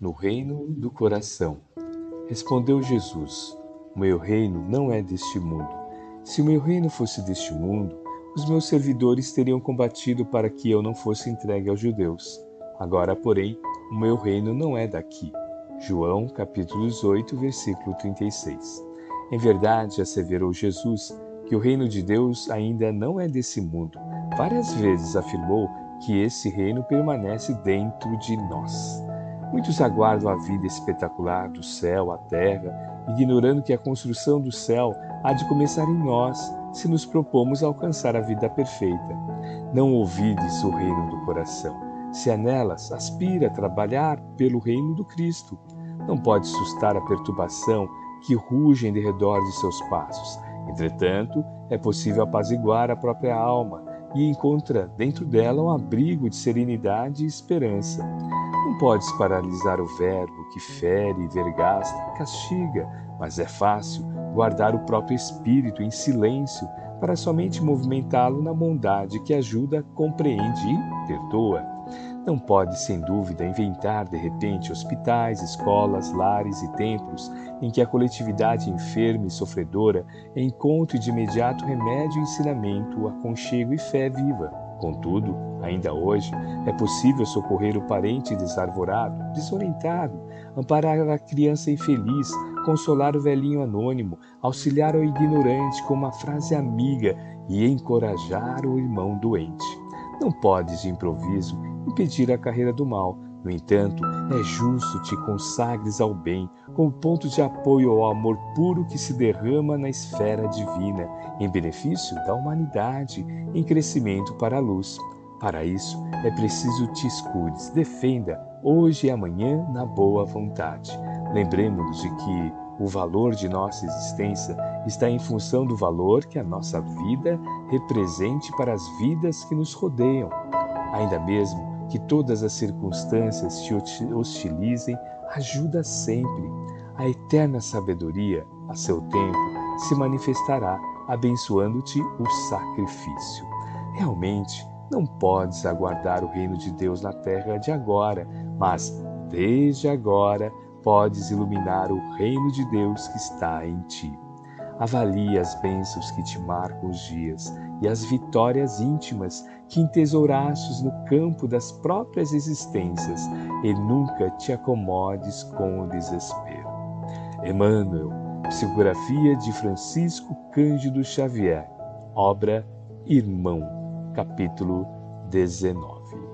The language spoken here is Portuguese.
no reino do coração. Respondeu Jesus: meu reino não é deste mundo. Se o meu reino fosse deste mundo, os meus servidores teriam combatido para que eu não fosse entregue aos judeus. Agora, porém, o meu reino não é daqui. João, capítulo 18, versículo 36. Em verdade, asseverou Jesus que o reino de Deus ainda não é desse mundo. Várias vezes afirmou que esse reino permanece dentro de nós. Muitos aguardam a vida espetacular do céu à terra, ignorando que a construção do céu há de começar em nós, se nos propomos alcançar a vida perfeita. Não ouvides o reino do coração. Se é nelas, aspira a trabalhar pelo reino do Cristo. Não pode sustar a perturbação que ruge em redor de seus passos. Entretanto, é possível apaziguar a própria alma e encontra dentro dela um abrigo de serenidade e esperança. Não podes paralisar o verbo que fere, vergasta, castiga, mas é fácil guardar o próprio espírito em silêncio para somente movimentá-lo na bondade que ajuda, compreende e perdoa. Não pode, sem dúvida, inventar de repente hospitais, escolas, lares e templos em que a coletividade enferma e sofredora encontre de imediato remédio, ensinamento, aconchego e fé viva. Contudo, ainda hoje, é possível socorrer o parente desarvorado, desorientado, amparar a criança infeliz, consolar o velhinho anônimo, auxiliar o ignorante com uma frase amiga e encorajar o irmão doente. Não podes, de improviso, impedir a carreira do mal. No entanto, é justo te consagres ao bem, como ponto de apoio ao amor puro que se derrama na esfera divina, em benefício da humanidade, em crescimento para a luz. Para isso, é preciso te escudes, defenda, hoje e amanhã, na boa vontade. Lembremos-nos de que o valor de nossa existência está em função do valor que a nossa vida represente para as vidas que nos rodeiam. Ainda mesmo que todas as circunstâncias te hostilizem, ajuda sempre. A eterna sabedoria, a seu tempo, se manifestará, abençoando-te o sacrifício. Realmente, não podes aguardar o reino de Deus na terra de agora, mas desde agora podes iluminar o reino de Deus que está em ti. Avalie as bênçãos que te marcam os dias e as vitórias íntimas que entesourastes no campo das próprias existências e nunca te acomodes com o desespero. Emmanuel, psicografia de Francisco Cândido Xavier, obra Irmão, capítulo 19.